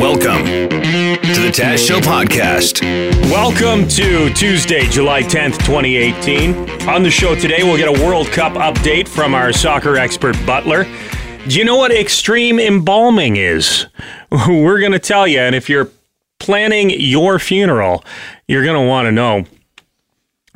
Welcome to the Taz Show podcast. Welcome to Tuesday, July 10th, 2018. On the show today, we'll get a World Cup update from our soccer expert Butler. Do you know what extreme embalming is? We're going to tell you, and if you're planning your funeral, you're going to want to know.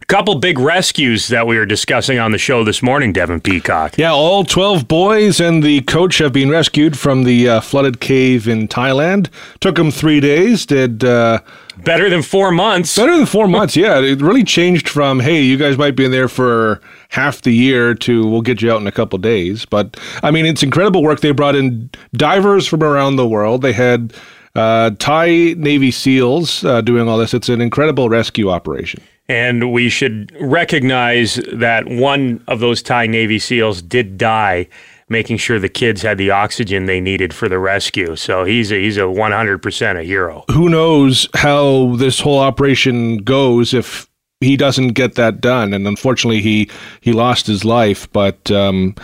Couple big rescues that we were discussing on the show this morning, Devon Peacock. Yeah, all 12 boys and the coach have been rescued from the uh, flooded cave in Thailand. Took them three days. Did uh, Better than four months. better than four months. Yeah, it really changed from hey, you guys might be in there for half the year to we'll get you out in a couple days. But I mean, it's incredible work. They brought in divers from around the world. They had uh, Thai Navy SEALs uh, doing all this. It's an incredible rescue operation. And we should recognize that one of those Thai Navy SEALs did die, making sure the kids had the oxygen they needed for the rescue. So he's a, he's a 100% a hero. who knows how this whole operation goes if he doesn't get that done and unfortunately he he lost his life but um,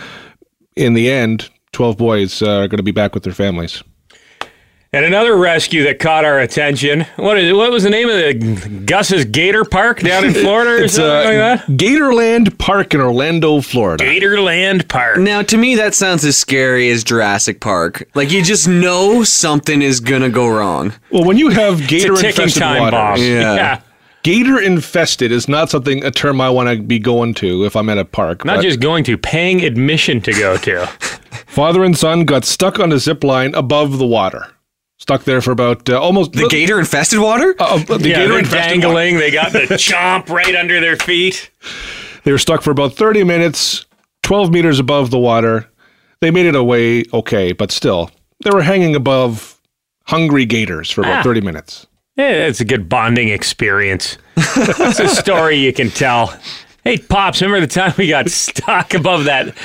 in the end 12 boys uh, are going to be back with their families And another rescue that caught our attention. What is what was the name of the Gus's Gator Park down in Florida or it's something uh, like that? gatorland park in orlando florida Gatorland Park. Now, to me, that sounds as scary as Jurassic Park. Like you just know something is gonna go wrong. well when you have gator It's a ticking infested time bomb. waters Yeah. gator infested is not something a term i want to be going to if i'm at a park Not but just going to, paying admission to go to. father and son got stuck on a zip line above the water stuck there for about uh, almost The gator infested water? uh, the yeah, gator they're infested water. dangling. They got the chomp right under their feet. They were stuck for about 30 minutes, 12 meters above the water. They made it away okay, but still, they were hanging above hungry gators for about Ah. 30 minutes. Yeah, it's a good bonding experience. it's a story you can tell. Hey, Pops, remember the time we got stuck above that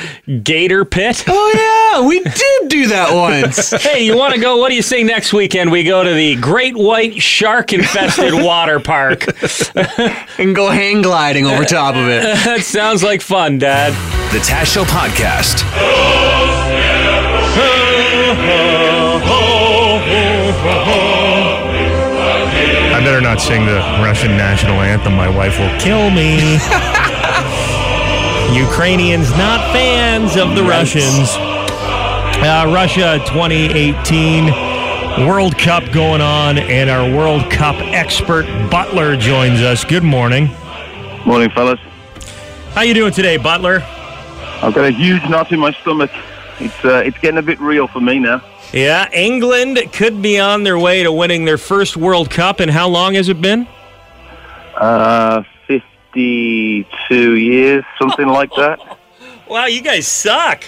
gator pit? Oh yeah, we did do that once. Hey, you want to go? What do you say next weekend? We go to the Great White Shark Infested Water Park. and go hang gliding over top of it. That sounds like fun, Dad. The Taz Show podcast. I better not sing the Russian national anthem. My wife will kill me. Ukrainians not fans of the Russians. Uh, Russia 2018 World Cup going on, and our World Cup expert Butler joins us. Good morning. Morning, fellas. How you doing today, Butler? I've got a huge knot in my stomach. It's uh, it's getting a bit real for me now. Yeah, England could be on their way to winning their first World Cup. And how long has it been? Uh, fifty-two years, something like that. Wow, you guys suck.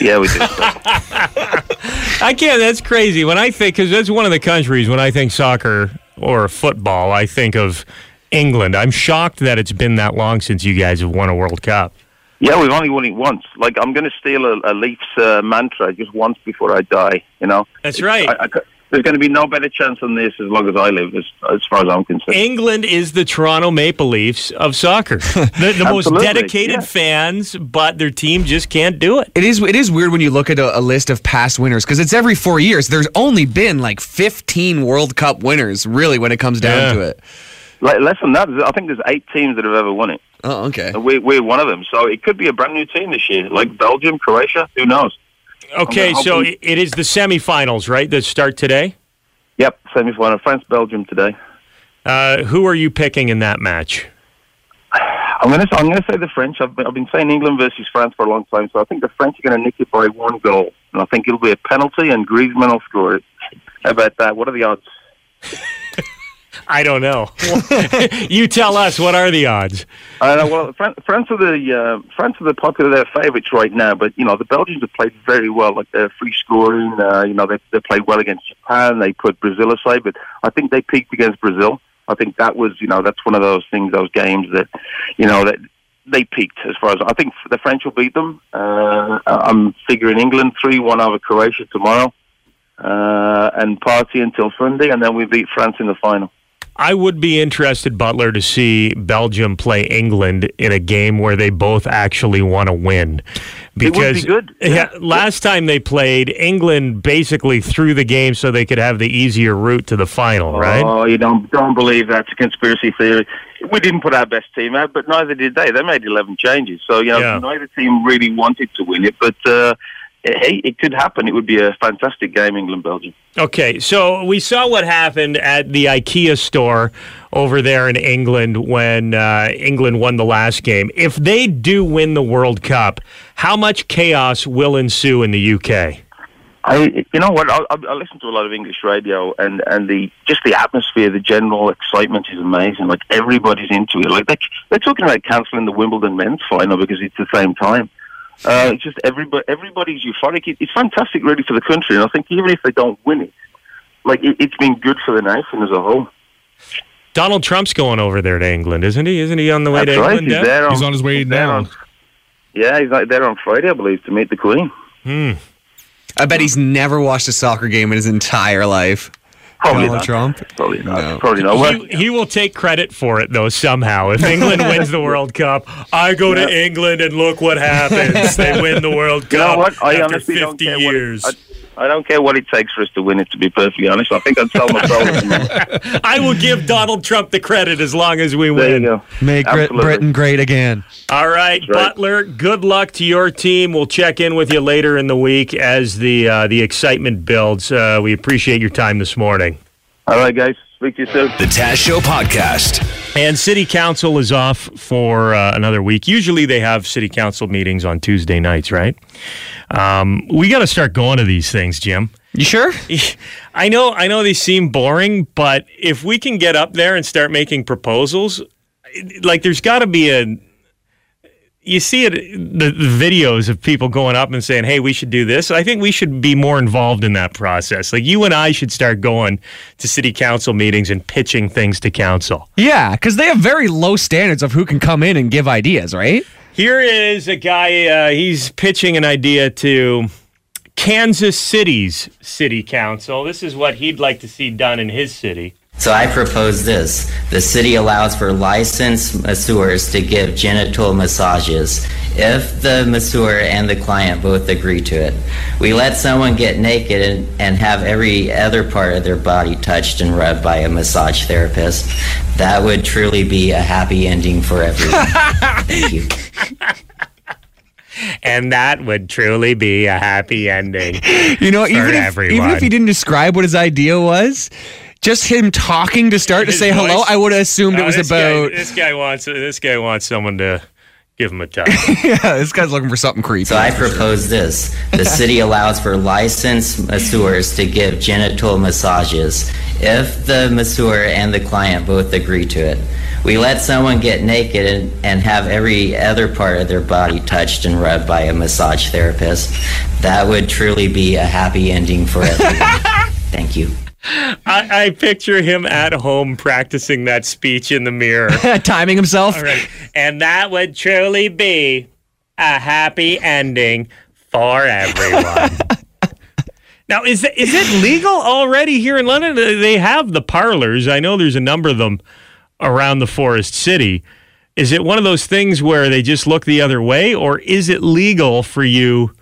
Yeah, we do. I can't. That's crazy. When I think, because that's one of the countries, when I think soccer or football, I think of England. I'm shocked that it's been that long since you guys have won a World Cup. yeah, we've only won it once. Like I'm going to steal a, a Leafs uh, mantra just once before I die. You know. That's right. I, I, there's going to be no better chance than this as long as I live, as, as far as I'm concerned. England is the Toronto Maple Leafs of soccer. the the most dedicated yeah. fans, but their team just can't do it. It is it is weird when you look at a, a list of past winners because it's every four years. There's only been like 15 World Cup winners, really, when it comes down Yeah. to it. Like, less than that, I think there's eight teams that have ever won it. Oh, okay. And we, we're one of them. So it could be a brand new team this year, like Belgium, Croatia. Who knows? Okay, so it it is the semifinals, right? That start today. Yep, semi-final. France, Belgium today. Uh, who are you picking in that match? I'm going to I'm going to say the French. I've been, I've been saying England versus France for a long time, so I think the French are going to nick it by one goal, and I think it'll be a penalty, and Griezmann will score it. How about that? What are the odds? I don't know. you tell us. What are the odds? Don't. Well, France are the uh, France are the popular their favourites right now, but you know the Belgians have played very well. Like they're free scoring. Uh, you know they they played well against Japan. They put Brazil aside, but I think they peaked against Brazil. I think that was you know that's one of those things, those games that you know that they peaked as far as I think the French will beat them. Uh, I'm figuring England three one over Croatia tomorrow, uh, and party until Sunday, and then we beat France in the final. I would be interested, Butler, to see Belgium play England in a game where they both actually want to win. Would be good. Yeah, last time they played, England basically threw the game so they could have the easier route to the final, right? Oh, you don't don't believe that's a conspiracy theory. We didn't put our best team out, but neither did they. They made eleven changes, so you know Yeah. neither team really wanted to win it. But uh, hey, it could happen. It would be a fantastic game, England Belgium. Okay, so we saw what happened at the IKEA store over there in England when uh, England won the last game. If they do win the World Cup, how much chaos will ensue in the UK? I, you know what? I, I, listen to a lot of English radio, and and the just the atmosphere, the general excitement is amazing. Like everybody's into it. Like they they're talking about cancelling the Wimbledon men's final because it's the same time. Uh, it's just everybody everybody's euphoric. It, it's fantastic, really, for the country. And I think even if they don't win it, like it, it's been good for the nation as a whole. Donald Trump's going over there to England, isn't he? Isn't he on the way That's to right. England? He's yeah? there. On, He's on his way he's there on- yeah, he's like there on Friday, I believe, to meet the Queen. Hmm. I bet he's never watched a soccer game in his entire life. Probably Donald not. Trump? Probably not. No. Probably not. Well, He, he will take credit for it though somehow. If England wins the World Cup, I go to England and look what happens. They win the World Cup You know what? I after honestly 50 don't care years. what it, I, I don't care what it takes for us to win it. To be perfectly honest, I think I'd sell my soul. I will give Donald Trump the credit as long as we there win. you go. Make Brit- Absolutely. Britain great again. All right, right. Butler. Good luck to your team. We'll check in with you later in the week as the uh, the excitement builds. Uh, we appreciate your time this morning. All right, guys. Speak to you soon. The Taz Show Podcast. And City Council is off for uh, another week. Usually they have City Council meetings on Tuesday nights, right? Um, we got to start going to these things, Jim. You sure? I know, I know they seem boring, but if we can get up there and start making proposals, like there's got to be a. You see it, the, the videos of people going up and saying, "Hey, we should do this." I think we should be more involved in that process. Like you and I should start going to city council meetings and pitching things to council. Yeah, because they have very low standards of who can come in and give ideas, right? Here is a guy. Uh, he's pitching an idea to Kansas City's city council. This is what he'd like to see done in his city. So I propose this. The city allows for licensed masseurs to give genital massages if the masseur and the client both agree to it. We let someone get naked and, and have every other part of their body touched and rubbed by a massage therapist. That would truly be a happy ending for everyone. Thank you. And that would truly be a happy ending. You know, even if, everyone. even if he didn't describe what his idea was, just him talking to start to His say hello. I would have assumed it Uh, was this about. Guy, this guy wants. This guy wants someone to give him a touch. yeah, this guy's looking for something creepy. So I propose this. The city allows for licensed masseurs to give genital massages if the masseur and the client both agree to it. We let someone get naked and, and have every other part of their body touched and rubbed by a massage therapist. That would truly be a happy ending for everyone. Thank you. I, I picture him at home practicing that speech in the mirror. Timing himself. All right. And that would truly be a happy ending for everyone. now, is it, is it legal already here in London? They have the parlors. I know there's a number of them around the Forest City. Is it one of those things where they just look the other way, or is it legal for you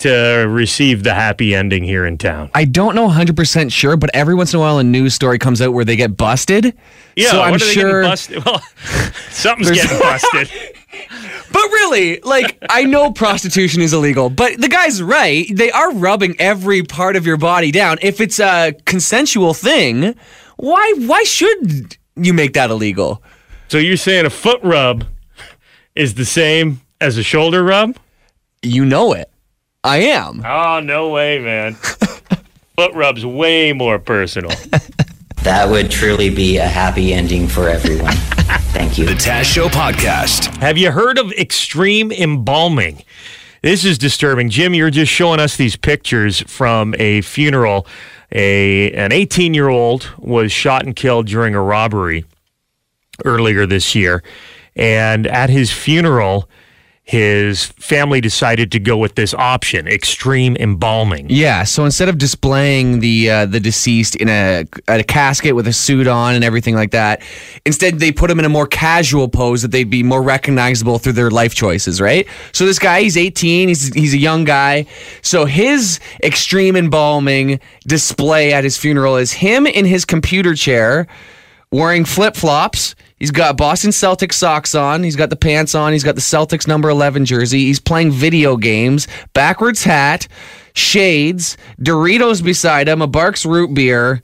to receive the happy ending here in town? I don't know 100% sure, but every once in a while a news story comes out where they get busted. Yeah, so I'm sure. busted? Well, something's getting busted. But really, like I know prostitution is illegal, but the guy's right. They are rubbing every part of your body down. If it's a consensual thing, why why should you make that illegal? So you're saying a foot rub is the same as a shoulder rub? You know it. I am. Oh, no way, man. foot rub's way more personal. That would truly be a happy ending for everyone. Thank you. The Taz Show Podcast. Have you heard of extreme embalming? This is disturbing. Jim, you're just showing us these pictures from a funeral. A an 18-year-old was shot and killed during a robbery earlier this year. And at his funeral, his family decided to go with this option, extreme embalming. Yeah, so instead of displaying the uh, the deceased in a, a casket with a suit on and everything like that, instead they put him in a more casual pose that they'd be more recognizable through their life choices, right? So this guy, he's 18, he's he's a young guy. So his extreme embalming display at his funeral is him in his computer chair wearing flip-flops. He's got Boston Celtics socks on. He's got the pants on. He's got the Celtics number 11 jersey. He's playing video games, backwards hat, shades, Doritos beside him, a Barq's root beer,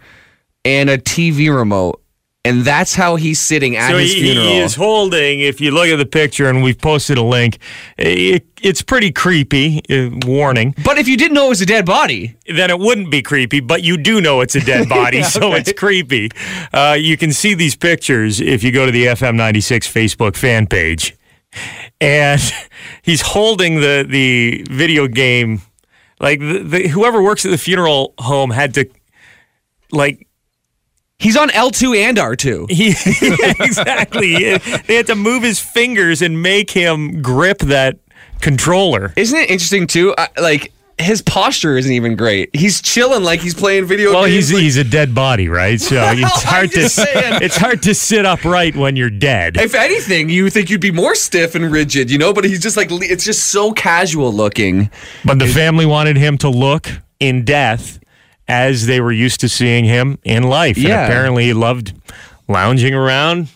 and a TV remote. And that's how he's sitting at So his he, funeral. he is holding, if you look at the picture, and we've posted a link, it, it's pretty creepy. Uh, warning. but if you didn't know it was a dead body, then it wouldn't be creepy, but you do know it's a dead body, so it's creepy. Uh, you can see these pictures if you go to the FM 96 Facebook fan page. And he's holding the, the video game. Like, the, the, whoever works at the funeral home had to, like, he's on L2 and R2. he, yeah, exactly. they had to move his fingers and make him grip that controller. Isn't it interesting too? I, like his posture isn't even great. He's chilling like he's playing video games. Well, games. he's like- he's a dead body, right? So it's hard to saying. it's hard to sit upright when you're dead. if anything, you think you'd be more stiff and rigid, you know, but he's just like it's just so casual looking. But the family wanted him to look in death as they were used to seeing him in life. And apparently he loved lounging around,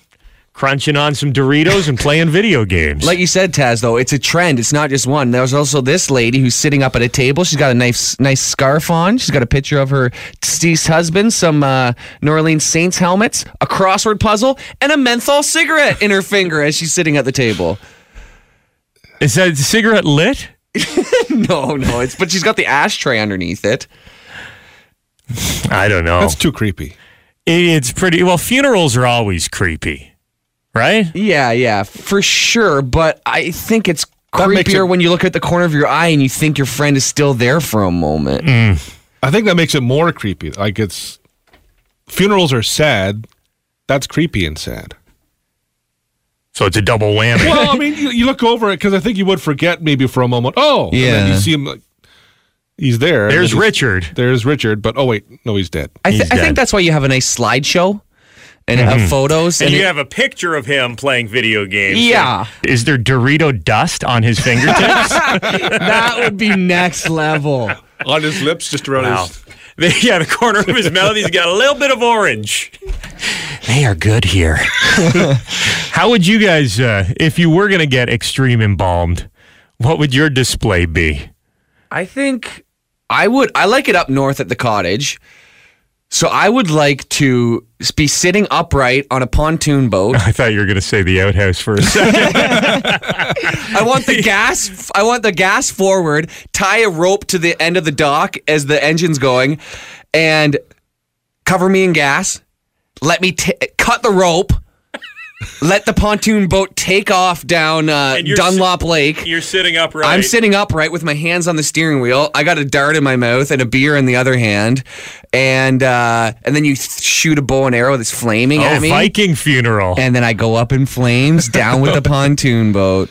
crunching on some Doritos and playing video games. Like you said, Taz, though, it's a trend. It's not just one. There's also this lady who's sitting up at a table. She's got a nice, nice scarf on. She's got a picture of her deceased husband, some uh, New Orleans Saints helmets, a crossword puzzle, and a menthol cigarette in her finger as she's sitting at the table. Is that cigarette lit? No, no, it's but she's got the ashtray underneath it. I don't know. That's too creepy. It's pretty well, funerals are always creepy. Right? Yeah, yeah, for sure. But I think it's That makes creepier it- when you look at the corner of your eye and you think your friend is still there for a moment. Mm. I think that makes it more creepy. Like it's funerals are sad. That's creepy and sad. So it's a double whammy. Well, I mean, you, you look over it because I think you would forget maybe for a moment. Oh, and then Yeah. you see him like he's there. There's he's- Richard. There's Richard, but oh wait, no, he's dead. I, th- He's I think that's why you have a nice slideshow and have photos. And And you it- have a picture of him playing video games. Yeah. Is there Dorito dust on his fingertips? that would be next level. On his lips, just around Wow. his. The, yeah, the corner of his mouth, he's got a little bit of orange. They are good here. How would you guys, uh, if you were going to get extreme embalmed, what would your display be? I think I would. I like it up north at the cottage. So I would like to be sitting upright on a pontoon boat. I thought you were going to say the outhouse for a second. I want the gas. I want the gas forward. Tie a rope to the end of the dock as the engine's going, and cover me in gas. Let me t- cut the rope. Let the pontoon boat take off down uh, And you're Dunlop Lake. You're sitting upright. I'm sitting upright with my hands on the steering wheel. I got a dart in my mouth and a beer in the other hand, and uh, and then you th- shoot a bow and arrow that's flaming Oh, at me, Viking funeral. and then I go up in flames down with the pontoon boat.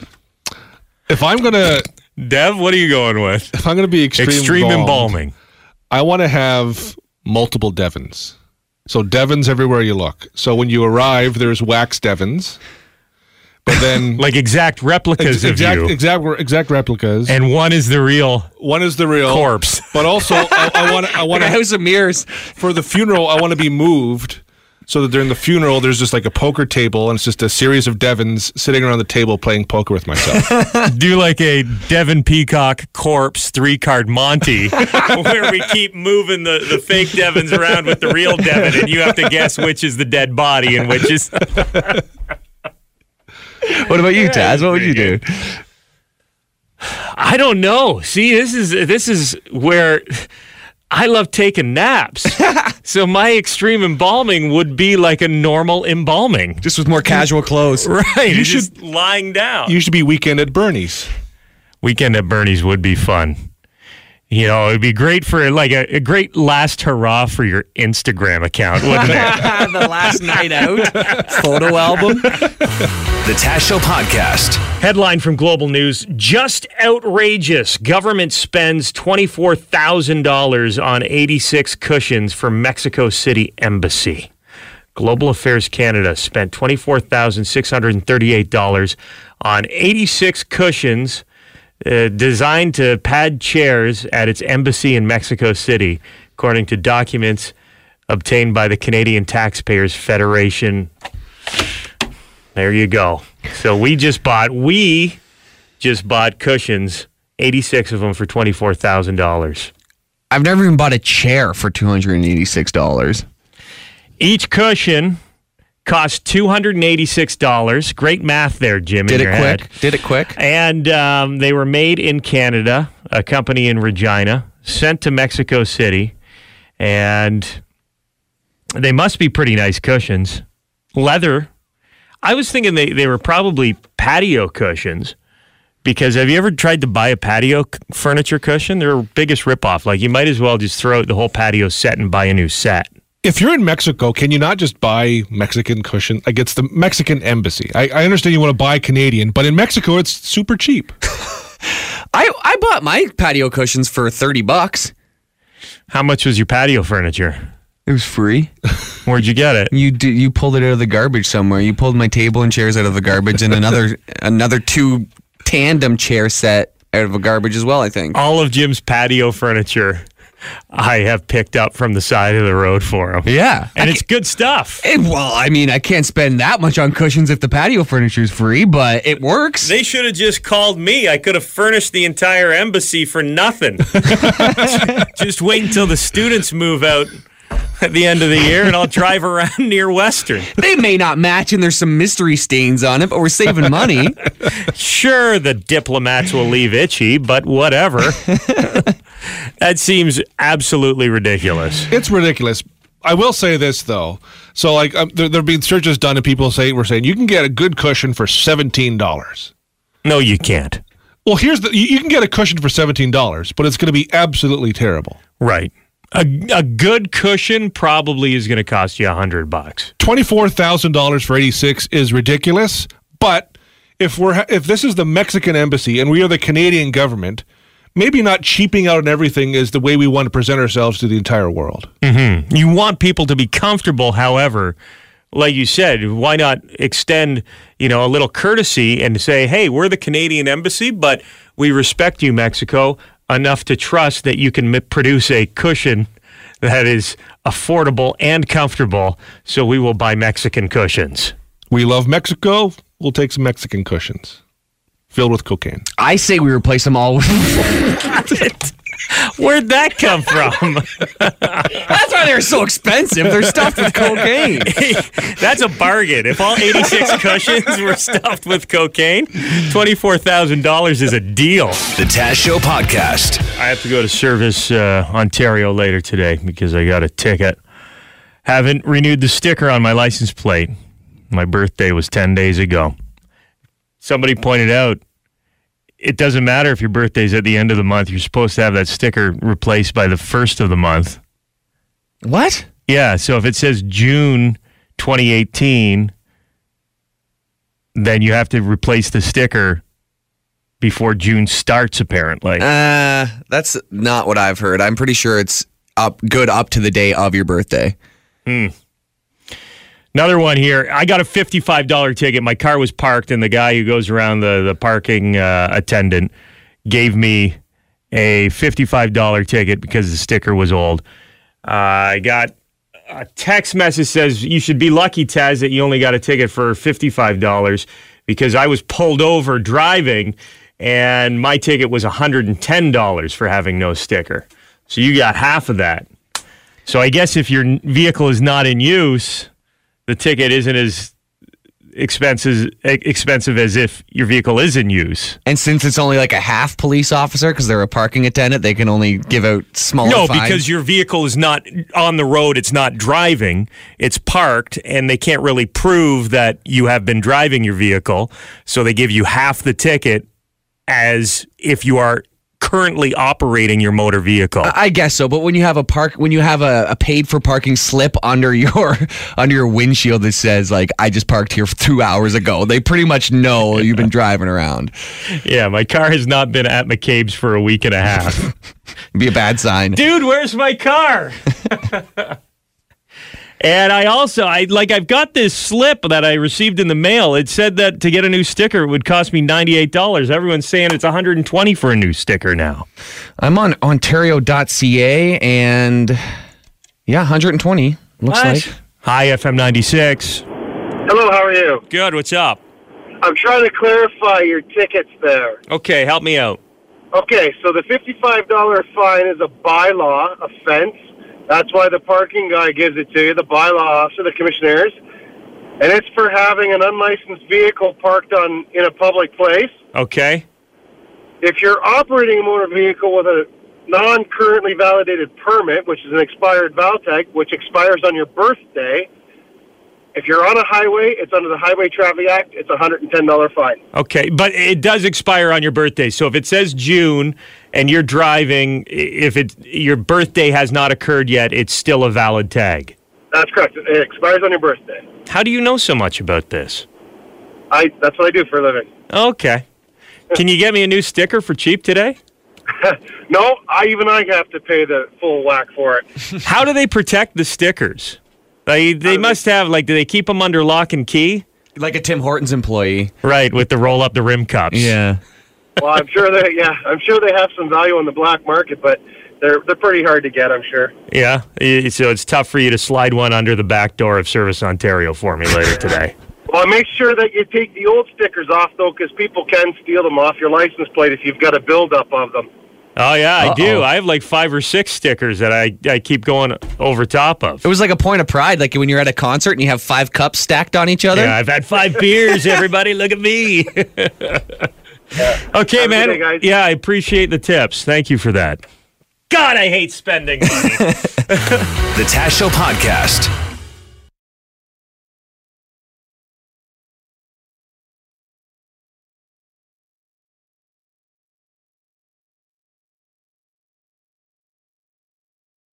If I'm gonna, Dev, what are you going with? if I'm gonna be extreme, Extreme embalmed, embalming. I want to have multiple Devons. So Devons everywhere you look. So when you arrive, there's wax Devons, but then Like exact replicas exact, of you. exact exact replicas. and one is the real One is the real corpse. but also I, I want I want a to house of mirrors. for the funeral. I want to be moved so that during the funeral, there's just like a poker table and it's just a series of Devons sitting around the table playing poker with myself. do like a Devon Peacock corpse three card Monty, where we keep moving the, the fake Devons around with the real Devon, and you have to guess which is the dead body and which is. What about you, Taz? What would you do? I don't know. See, this is this is where I love taking naps. so my extreme embalming would be like a normal embalming. Just with more casual clothes. Right. You just lying down. you should be weekend at Bernie's. Weekend at Bernie's would be fun. You know, it'd be great for like a, a great last hurrah for your Instagram account, wouldn't it? the last night out photo album. The Taz Show Podcast. Headline from Global News Just outrageous. Government spends $24,000 on 86 cushions for Mexico City Embassy. Global Affairs Canada spent $24,638 on 86 cushions uh, designed to pad chairs at its embassy in Mexico City, according to documents obtained by the Canadian Taxpayers Federation. There you go. So we just bought, we just bought cushions, 86 of them for $24,000. I've never even bought a chair for two hundred and eighty-six dollars. Each cushion cost $286. Great math there, Jim. Did in it your quick? head. Did it quick? And um, they were made in Canada, a company in Regina, sent to Mexico City, and they must be pretty nice cushions. Leather. I was thinking they, they were probably patio cushions because have you ever tried to buy a patio c- furniture cushion? They're biggest ripoff. Like you might as well just throw out the whole patio set and buy a new set. If you're in Mexico, can you not just buy Mexican cushion? Like it's the Mexican embassy. I, I understand you want to buy Canadian, but in Mexico, it's super cheap. I I bought my patio cushions for thirty bucks. How much was your patio furniture? It was free. Where'd you get it? You d- you pulled it out of the garbage somewhere. You pulled my table and chairs out of the garbage, and another another two tandem chair set out of a garbage as well. I think. all of Jim's patio furniture I have picked up from the side of the road for him. Yeah, And it's good stuff. ca- eh, well, I mean, I can't spend that much on cushions if the patio furniture is free, but it works. They should have just called me. I could have furnished the entire embassy for nothing. just wait until the students move out at the end of the year and I'll drive around near Western. they may not match, and there's some mystery stains on it, but we're saving money. Sure, the diplomats will leave itchy, but whatever. That seems absolutely ridiculous. It's ridiculous. I will say this though. So like um, there there have been searches done, and people say we're saying you can get a good cushion for seventeen dollars. No, you can't. Well, here's the you you can get a cushion for seventeen dollars, but it's going to be absolutely terrible. Right. A, a good cushion probably is going to cost you a hundred bucks. Twenty four thousand dollars for eighty six is ridiculous. But if we're if this is the Mexican embassy and we are the Canadian government, maybe not cheaping out on everything is the way we want to present ourselves to the entire world. Mm-hmm. You want people to be comfortable, however, like you said, why not extend, you know, a little courtesy and say, "Hey, we're the Canadian embassy, but we respect you, Mexico, enough to trust that you can m- produce a cushion that is affordable and comfortable, so we will buy Mexican cushions." We love Mexico. We'll take some Mexican cushions filled with cocaine. I say we replace them all with. Where'd that come from? That's why they're so expensive. They're stuffed with cocaine. That's a bargain. If all 86 cushions were stuffed with cocaine, $24,000 is a deal. The Taz Show Podcast. I have to go to Service uh, Ontario later today because I got a ticket. Haven't renewed the sticker on my license plate. My birthday was 10 days ago. Somebody pointed out it doesn't matter if your birthday's at the end of the month. You're supposed to have that sticker replaced by the first of the month. What? Yeah, so if it says June 2018, then you have to replace the sticker before June starts, apparently. Uh, that's not what I've heard. I'm pretty sure it's up good up to the day of your birthday. Another one here. I got a $55 ticket. My car was parked, and the guy who goes around the, the parking uh, attendant gave me a $55 ticket because the sticker was old. Uh, I got a text message says you should be lucky, Taz, that you only got a ticket for $55 because I was pulled over driving and my ticket was $110 for having no sticker. So you got half of that. So I guess if your vehicle is not in use, the ticket isn't as expensive expensive as if your vehicle is in use. And since it's only like a half police officer because they're a parking attendant, they can only give out small. No, fines. because your vehicle is not on the road, it's not driving, it's parked, and they can't really prove that you have been driving your vehicle. So they give you half the ticket as if you are currently operating your motor vehicle. I guess so, but when you have a park, when you have a, a paid for parking slip under your under your windshield that says like I just parked here two hours ago, they pretty much know you've been driving around. yeah, my car has not been at McCabe's for a week and a half. It'd be a bad sign. Dude, where's my car? And I also I like I've got this slip that I received in the mail. It said that to get a new sticker it would cost me $98. Everyone's saying it's 120 for a new sticker now. I'm on Ontario.ca and yeah, 120 looks What? like. Hi FM 96. Hello, how are you? Good, what's up? I'm trying to clarify your tickets there. Okay, help me out. Okay, so the $55 fine is a bylaw offense. That's why the parking guy gives it to you, the bylaw officer, the commissioners. And it's for having an unlicensed vehicle parked on in a public place. Okay. If you're operating a motor vehicle with a non-currently validated permit, which is an expired Valtech, which expires on your birthday, if you're on a highway, it's under the Highway Traffic Act. It's a $110 fine. Okay, but it does expire on your birthday. So if it says June and you're driving, if it your birthday has not occurred yet, it's still a valid tag. That's correct. It expires on your birthday. How do you know so much about this? I that's what I do for a living. Okay. Can you get me a new sticker for cheap today? No, I even I have to pay the full whack for it. How do they protect the stickers? They uh, they must have like do they keep them under lock and key? Like a Tim Hortons employee. Right, with the roll up the rim cups. Yeah. Well, I'm sure they yeah, I'm sure they have some value on the black market, but they're they're pretty hard to get. I'm sure. Yeah. So it's tough for you to slide one under the back door of Service Ontario for me later today. Well, make sure that you take the old stickers off though, because people can steal them off your license plate if you've got a buildup of them. Oh yeah, I do. Uh-oh. I have like five or six stickers that I, I keep going over top of. It was like a point of pride, like when you're at a concert and you have five cups stacked on each other. Yeah, I've had five beers. Everybody, look at me. okay, Have man. day, guys. Yeah, I appreciate the tips. Thank you for that. God, I hate spending money. The Taz Show Podcast.